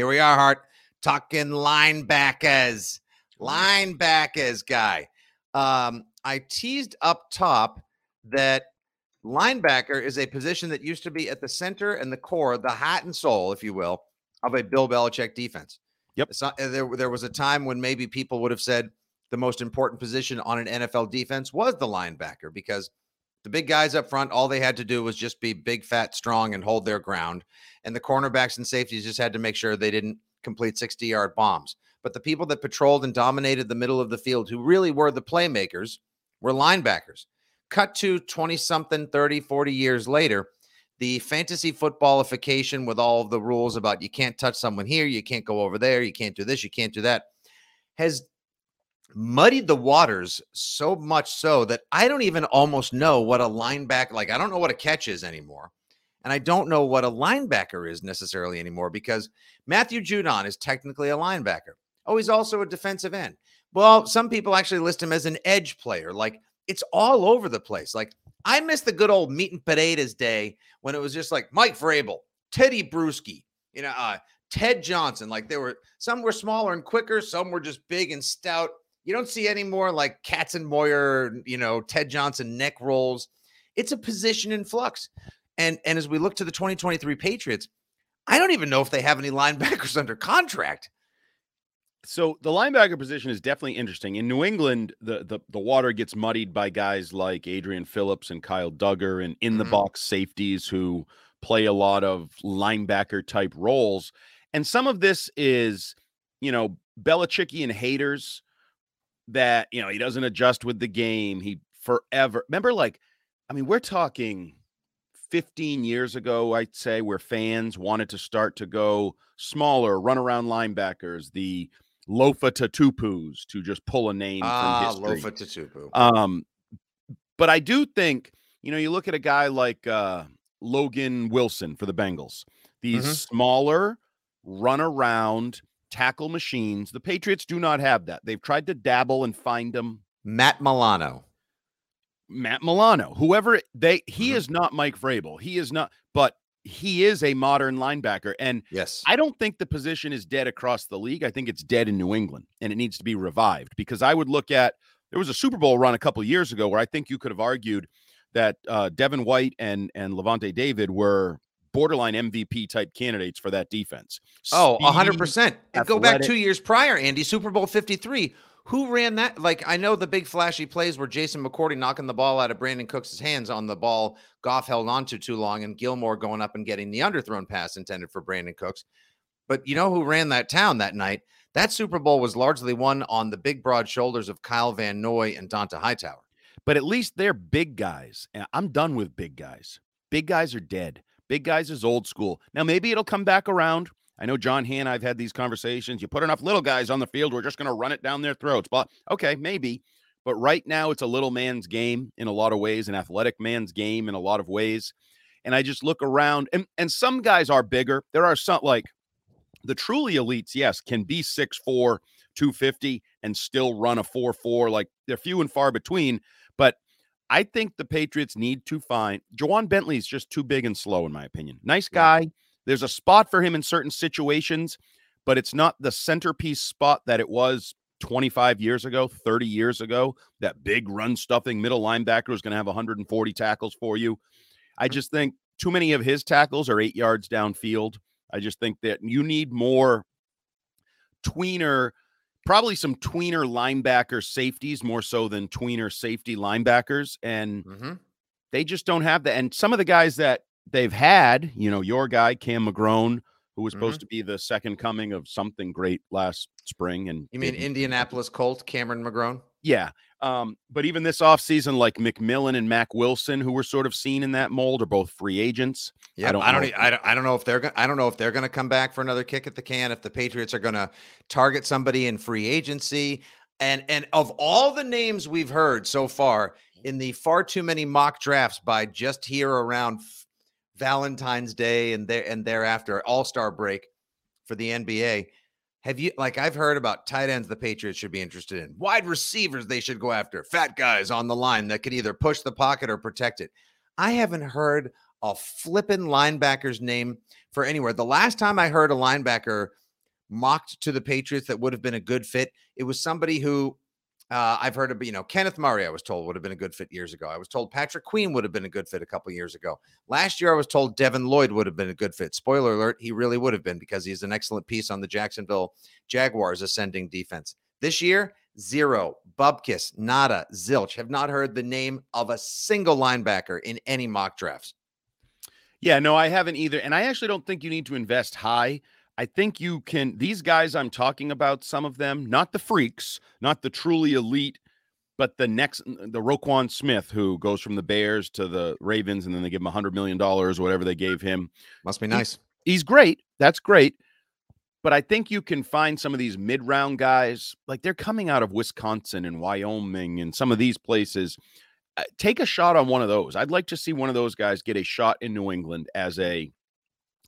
Here we are, Hart, talking linebackers. Linebackers, guy. Um, I teased up top that linebacker is a position that used to be at the center and the core, the heart and soul, if you will, of a Bill Belichick defense. Yep. Not, there, there was a time when maybe people would have said the most important position on an NFL defense was the linebacker because the big guys up front, all they had to do was just be big, fat, strong, and hold their ground. And the cornerbacks and safeties just had to make sure they didn't complete 60 yard bombs. But the people that patrolled and dominated the middle of the field, who really were the playmakers, were linebackers. Cut to 20 something, 30, 40 years later, the fantasy footballification with all of the rules about you can't touch someone here, you can't go over there, you can't do this, you can't do that, has muddied the waters so much so that I don't even almost know what a linebacker like I don't know what a catch is anymore. And I don't know what a linebacker is necessarily anymore because Matthew Judon is technically a linebacker. Oh, he's also a defensive end. Well, some people actually list him as an edge player. Like it's all over the place. Like I miss the good old meat and potatoes day when it was just like Mike Vrabel, Teddy Bruschi, you know, uh, Ted Johnson. Like there were some were smaller and quicker, some were just big and stout. You don't see any more like Katzenmoyer, you know, Ted Johnson neck rolls. It's a position in flux. And and as we look to the 2023 Patriots, I don't even know if they have any linebackers under contract. So the linebacker position is definitely interesting. In New England, the the, the water gets muddied by guys like Adrian Phillips and Kyle Dugger and in the Mhm. box safeties who play a lot of linebacker type roles. And some of this is, you know, Belichickian haters that, you know, he doesn't adjust with the game. He forever remember, like, I mean, we're talking 15 years ago, I'd say, where fans wanted to start to go smaller, run around linebackers, the Lofa Tatupus to just pull a name Ah, from history. Lofa Tatupu. Um, but I do think, you know, you look at a guy like uh, Logan Wilson for the Bengals, these Mhm. smaller, run around, tackle machines. The Patriots do not have that. They've tried to dabble and find them. Matt Milano. Matt Milano, whoever they, he Mhm. is not Mike Vrabel. He is not, but he is a modern linebacker. And Yes. I don't think the position is dead across the league. I think it's dead in New England and it needs to be revived because I would look at there was a Super Bowl run a couple years ago where I think you could have argued that uh, Devin White and and Lavonte David were borderline MVP type candidates for that defense. Oh, Speed, 100%. And go back two years prior, Andy, Super Bowl 53. Who ran that? Like, I know the big flashy plays were Jason McCourty knocking the ball out of Brandin Cooks' hands on the ball Goff held on to too long, and Gilmore going up and getting the underthrown pass intended for Brandin Cooks. But you know who ran that town that night? That Super Bowl was largely won on the big, broad shoulders of Kyle Van Noy and Dont'a Hightower. but at least they're big guys. I'm done with big guys. Big guys are dead. Big guys is old school. Now maybe it'll come back around. I know John Han, I've had these conversations. You put enough little guys on the field, we're just going to run it down their throats. But okay, maybe. But right now, it's a little man's game in a lot of ways, an athletic man's game in a lot of ways. And I just look around, and, and some guys are bigger. There are some like the truly elites, yes, can be 6'4, 250 and still run a 4 4. Like they're few and far between. But I think the Patriots need to find Ja'Whaun Bentley is just too big and slow, in my opinion. Nice Yeah. guy. There's a spot for him in certain situations, but it's not the centerpiece spot that it was 25 years ago, 30 years ago. That big run stuffing middle linebacker is going to have 140 tackles for you. I just think too many of his tackles are eight yards downfield. I just think that you need more tweener probably some tweener linebacker safeties more so than tweener safety linebackers. And Mhm. they just don't have that. And some of the guys that they've had, you know, your guy, Cam McGrone, who was Mm-hmm. supposed to be the second coming of something great last spring. And You mean. Indianapolis Colt, Cameron McGrone? Yeah. Um, but even this offseason, like McMillan and Mack Wilson, who were sort of seen in that mold, are both free agents. Yeah, I don't I don't, know. I don't, I don't know if they're going. I don't know if they're going to come back for another kick at the can. If the Patriots are going to target somebody in free agency, and and of all the names we've heard so far in the far too many mock drafts by just here around Valentine's Day and there and thereafter All Star break for the NBA. Have you like I've heard about tight ends the Patriots should be interested in, wide receivers they should go after, fat guys on the line that could either push the pocket or protect it. I haven't heard a flippin' linebacker's name for anywhere. The last time I heard a linebacker mocked to the Patriots that would have been a good fit, it was somebody who uh, I've heard of, you know, Kenneth Murray, I was told would have been a good fit years ago. I was told Patrick Queen would have been a good fit a couple years ago. Last year, I was told Devin Lloyd would have been a good fit. Spoiler alert, he really would have been because he's an excellent piece on the Jacksonville Jaguars ascending defense. This year, zero. Bubkiss, nada, zilch. Have not heard the name of a single linebacker in any mock drafts. Yeah, no, I haven't either. And I actually don't think you need to invest high. I think you can, these guys I'm talking about, some of them, not the freaks, not the truly elite, but the next, the Roquan Smith, who goes from the Bears to the Ravens, and then they give him a $100 million or whatever they gave him. Must be nice. He's great. That's great. But I think you can find some of these mid round guys, like they're coming out of Wisconsin and Wyoming and some of these places. Uh, take a shot on one of those. I'd like to see one of those guys get a shot in New England as a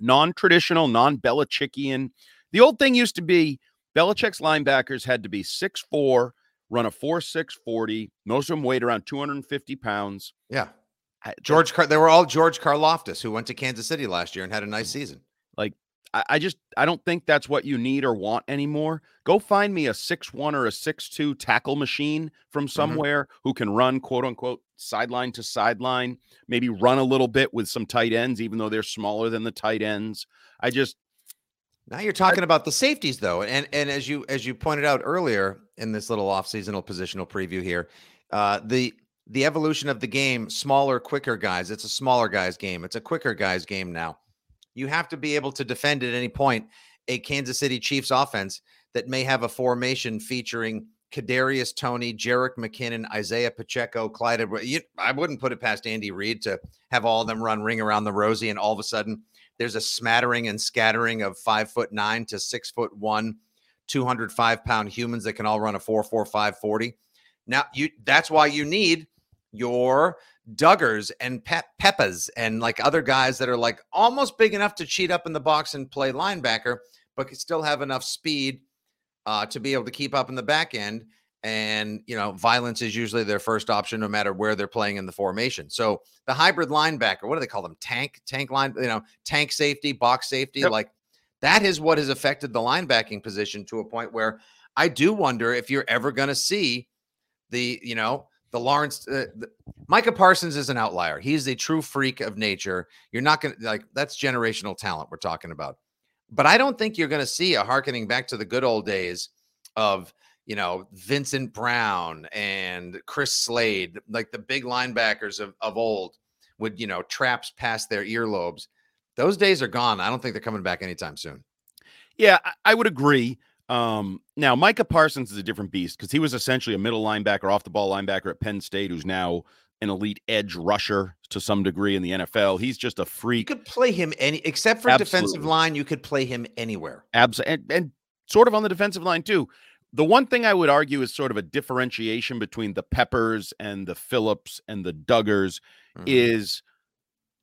non traditional, non Belichickian. The old thing used to be Belichick's linebackers had to be 6'4, run a 4'6 40. Most of them weighed around 250 pounds. Yeah. George, Car- they were all George Karlaftis, who went to Kansas City last year and had a nice mm. season. I, I just I don't think that's what you need or want anymore. Go find me a six one or a six two tackle machine from somewhere who can run quote unquote sideline to sideline, maybe run a little bit with some tight ends, even though they're smaller than the tight ends. I just Now you're talking about the safeties, though, and and as you as you pointed out earlier in this little off-seasonal positional preview here, uh, the the evolution of the game, smaller, quicker guys. It's a smaller guys game. It's a quicker guys game now. You have to be able to defend at any point a Kansas City Chiefs offense that may have a formation featuring Kadarius Toney, Jerick McKinnon, Isaiah Pacheco, Clyde. You- I wouldn't put it past Andy Reid to have all of them run ring around the rosy, and all of a sudden there's a smattering and scattering of five foot nine to six foot one, 205 pound humans that can all run a four four five forty. Now you that's why you need your Duggers and Pep Peppers and like other guys that are like almost big enough to cheat up in the box and play linebacker, but can still have enough speed uh, to be able to keep up in the back end. And you know, violence is usually their first option, no matter where they're playing in the formation. So the hybrid linebacker, what do they call them? Tank, tank line, you know, tank safety, box safety, Yep. like that is what has affected the linebacking position to a point where I do wonder if you're ever going to see the, you know, the Lawrence, uh, the, Micah Parsons is an outlier. He's a true freak of nature. You're not going to like that's generational talent we're talking about. But I don't think you're going to see a harkening back to the good old days of, you know, Vincent Brown and Chris Slade, like the big linebackers of, of old would, you know, traps past their earlobes. Those days are gone. I don't think they're coming back anytime soon. Yeah, I, I would agree. Um, now Micah Parsons is a different beast because he was essentially a middle linebacker, off the ball linebacker at Penn State, who's now an elite edge rusher to some degree in the NFL. He's just a freak. You could play him any, except for defensive line, you could play him anywhere. Abs- and, and sort of on the defensive line too. The one thing I would argue is sort of a differentiation between the Peppers and the Phillips and the Duggers Mhm. is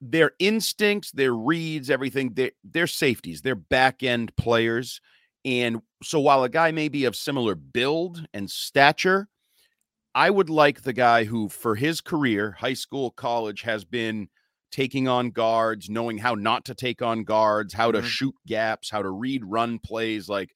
their instincts, their reads, everything. They're, they're safeties, they're back end players. And so while a guy may be of similar build and stature, I would like the guy who, for his career, high school, college, has been taking on guards, knowing how not to take on guards, how to Mhm. shoot gaps, how to read run plays. Like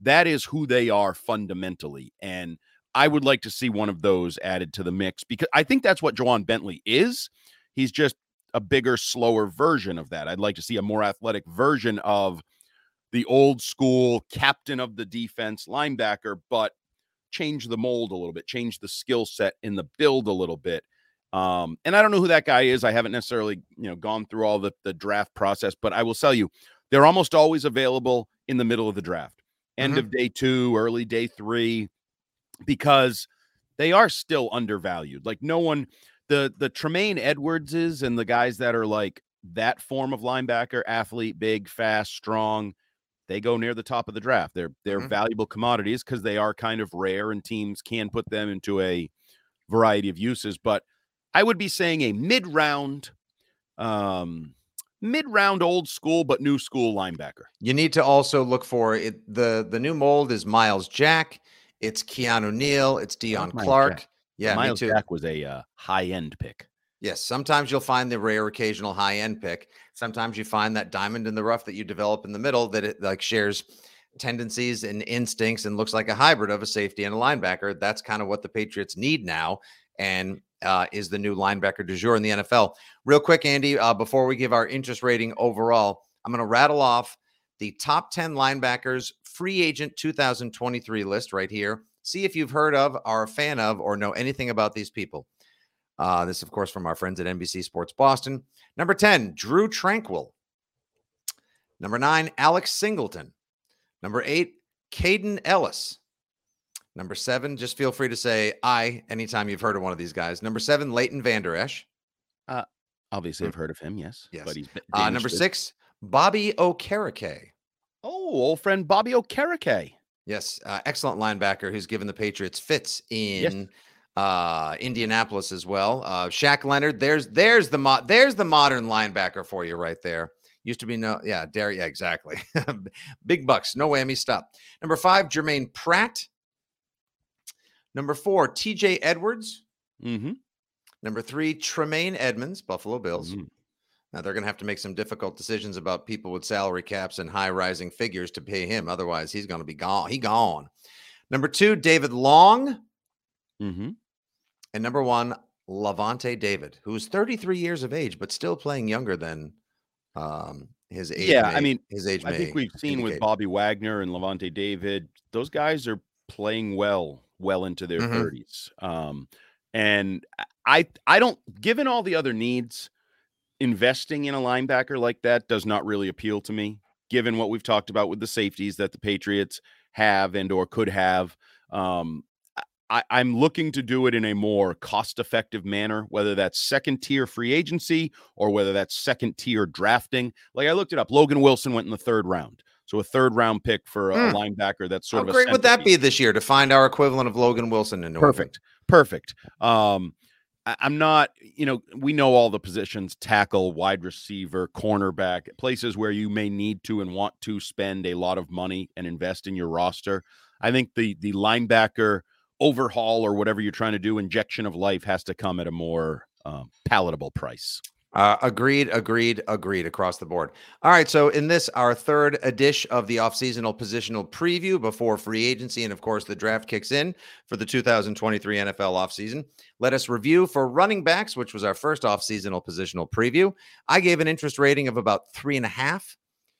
that is who they are fundamentally. And I would like to see one of those added to the mix because I think that's what Ja'Whaun Bentley is. He's just a bigger, slower version of that. I'd like to see a more athletic version of the old school captain of the defense linebacker, but change the mold a little bit, change the skill set in the build a little bit. Um, and I don't know who that guy is. I haven't necessarily, you know, gone through all the, the draft process, but I will tell you, they're almost always available in the middle of the draft, end Mhm. of day two, early day three, because they are still undervalued. Like no one, the the Tremaine Edwardses and the guys that are like that form of linebacker, athlete, big, fast, strong, they go near the top of the draft. They're they're Mhm. valuable commodities because they are kind of rare and teams can put them into a variety of uses. But I would be saying a mid-round, um, mid-round old school but new school linebacker. You need to also look for it. The the new mold is Myles Jack. It's Keanu Neal. It's Dion Clark. Jack. Yeah, Myles. Jack was a uh, high-end pick. Yes, sometimes you'll find the rare occasional high end pick. Sometimes you find that diamond in the rough that you develop in the middle that it like shares tendencies and instincts and looks like a hybrid of a safety and a linebacker. That's kind of what the Patriots need now and uh, is the new linebacker du jour in the NFL. Real quick, Andy, uh, before we give our interest rating overall, I'm going to rattle off the top 10 linebackers free agent 2023 list right here. See if you've heard of, are a fan of, or know anything about these people. Uh, this, of course, from our friends at NBC Sports Boston. Number 10, Drue Tranquill. Number nine, Alex Singleton. Number eight, Kaden Elliss. Number seven, just feel free to say I anytime you've heard of one of these guys. Number seven, Leighton Vander Esch. Obviously, I've heard of him. Yes. Yes. But he's Uh, number six, Bobby Okereke. Oh, old friend Bobby Okereke. Yes, uh, excellent linebacker who's given the Patriots fits in uh, Indianapolis as well. Uh, Shaq Leonard, there's there's the mo- there's the modern linebacker for you right there. Used to be no, yeah, Derry, yeah, exactly. Big bucks, no whammy, stop. Number five, Germaine Pratt. Number four, T.J. Edwards. Mm-hmm. Number three, Tremaine Edmunds, Buffalo Bills. Mhm. Now they're going to have to make some difficult decisions about people with salary caps and high rising figures to pay him. Otherwise, he's going to be gone. He gone. Number two, David Long, Mm-hmm. And number one, Lavonte David, who's 33 years of age but still playing younger than um, his age. Yeah, I mean, his age. I think we've seen with. Bobby Wagner and Lavonte David, those guys are playing well, well into their Mhm. 30s. Um, and I I don't given all the other needs, investing in a linebacker like that does not really appeal to me, given what we've talked about with the safeties that the Patriots have and or could have. Um, I, I'm looking to do it in a more cost-effective manner, whether that's second tier free agency or whether that's second tier drafting. Like I looked it up, Logan Wilson went in the third round, so a third round pick for a, Hmm. linebacker. That's sort How of a great would that be this year to find our equivalent of Logan Wilson in New? Perfect. Perfect. Um, I, I'm not, you know, we know all the positions tackle, wide receiver, cornerback, places where you may need to and want to spend a lot of money and invest in your roster. I think the the linebacker overhaul or whatever you're trying to do, injection of life has to come at a more um, palatable price. Uh, agreed, agreed, agreed across the board. All right. So, in this, our third edition of the off-seasonal positional preview before free agency and, of course, the draft kicks in for the 2023 NFL offseason, let us review for running backs, which was our first off-seasonal positional preview. I gave an interest rating of about three and a half.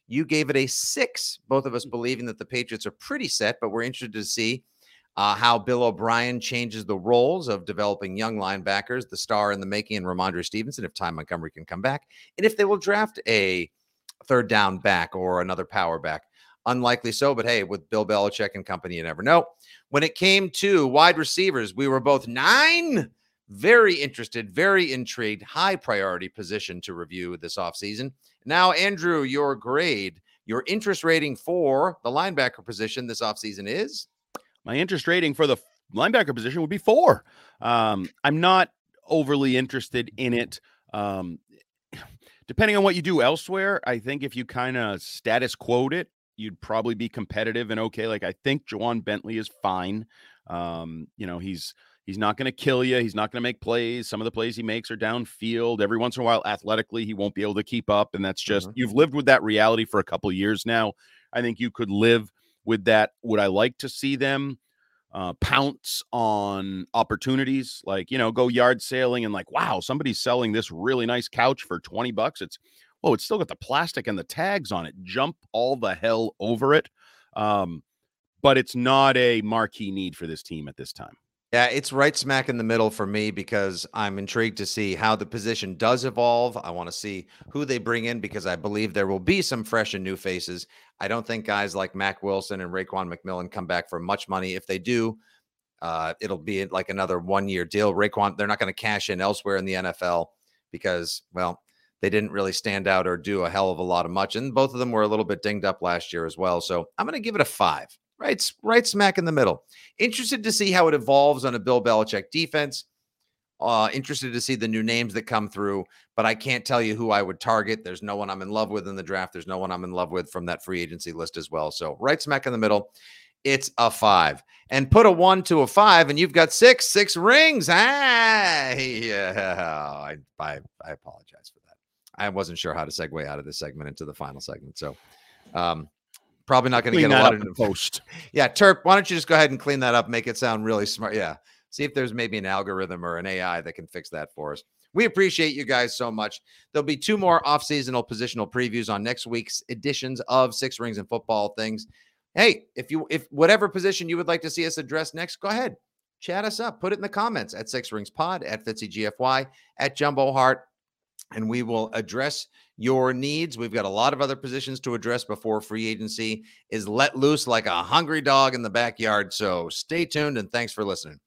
You gave it a six, both of us believing that the Patriots are pretty set, but we're interested to see uh, how Bill O'Brien changes the roles of developing young linebackers, the star in the making, and Rhamondre Stevenson, if Ty Montgomery can come back, and if they will draft a third down back or another power back. Unlikely so, but hey, with Bill Belichick and company, you never know. When it came to wide receivers, we were both nine, very interested, very intrigued, high priority position to review this offseason. Now, Andrew, your grade, your interest rating for the linebacker position this offseason is My interest rating for the linebacker position would be four. Um, I'm not overly interested in it. Um, depending on what you do elsewhere, I think if you kind of status quote it, you'd probably be competitive and okay. Like I think Ja'Whaun Bentley is fine. Um, you know, he's he's not going to kill you. He's not going to make plays. Some of the plays he makes are downfield. Every once in a while, athletically, he won't be able to keep up, and that's just Mhm. you've lived with that reality for a couple years now. I think you could live with that. Would I like to see them uh, pounce on opportunities? Like, you know, go yard sailing and like, wow, somebody's selling this really nice couch for 20 bucks. It's oh, it's still got the plastic and the tags on it. Jump all the hell over it. Um, but it's not a marquee need for this team at this time. Yeah, it's right smack in the middle for me because I'm intrigued to see how the position does evolve. I want to see who they bring in because I believe there will be some fresh and new faces. I don't think guys like Mack Wilson and Raekwon McMillan come back for much money. If they do, uh, it'll be like another one year deal. Raekwon, they're not going to cash in elsewhere in the NFL because, well, they didn't really stand out or do a hell of a lot of much. And both of them were a little bit dinged up last year as well. So I'm going to give it a five right, right smack in the middle. Interested to see how it evolves on a Bill Belichick defense. Uh, interested to see the new names that come through, but I can't tell you who I would target. There's no one I'm in love with in the draft. There's no one I'm in love with from that free agency list as well. So right smack in the middle, it's a five. And put a one to a five, and you've got six, six rings. Ah, yeah. I, I, I apologize for that. I wasn't sure how to segue out of this segment into the final segment. So, um, Probably not going to get a lot of post. Yeah, Terp, why don't you just go ahead and clean that up, make it sound really smart? Yeah. See if there's maybe an algorithm or an AI that can fix that for us. We appreciate you guys so much. There'll be two more off-seasonal positional previews on next week's editions of Six Rings and Football Things. Hey, if you if whatever position you would like to see us address next, go ahead. Chat us up. Put it in the comments at Six Rings Pod, at Fitzy GFY, at Jumbo Hart, and we will address your needs. We've got a lot of other positions to address before free agency is let loose like a hungry dog in the backyard. So stay tuned and thanks for listening.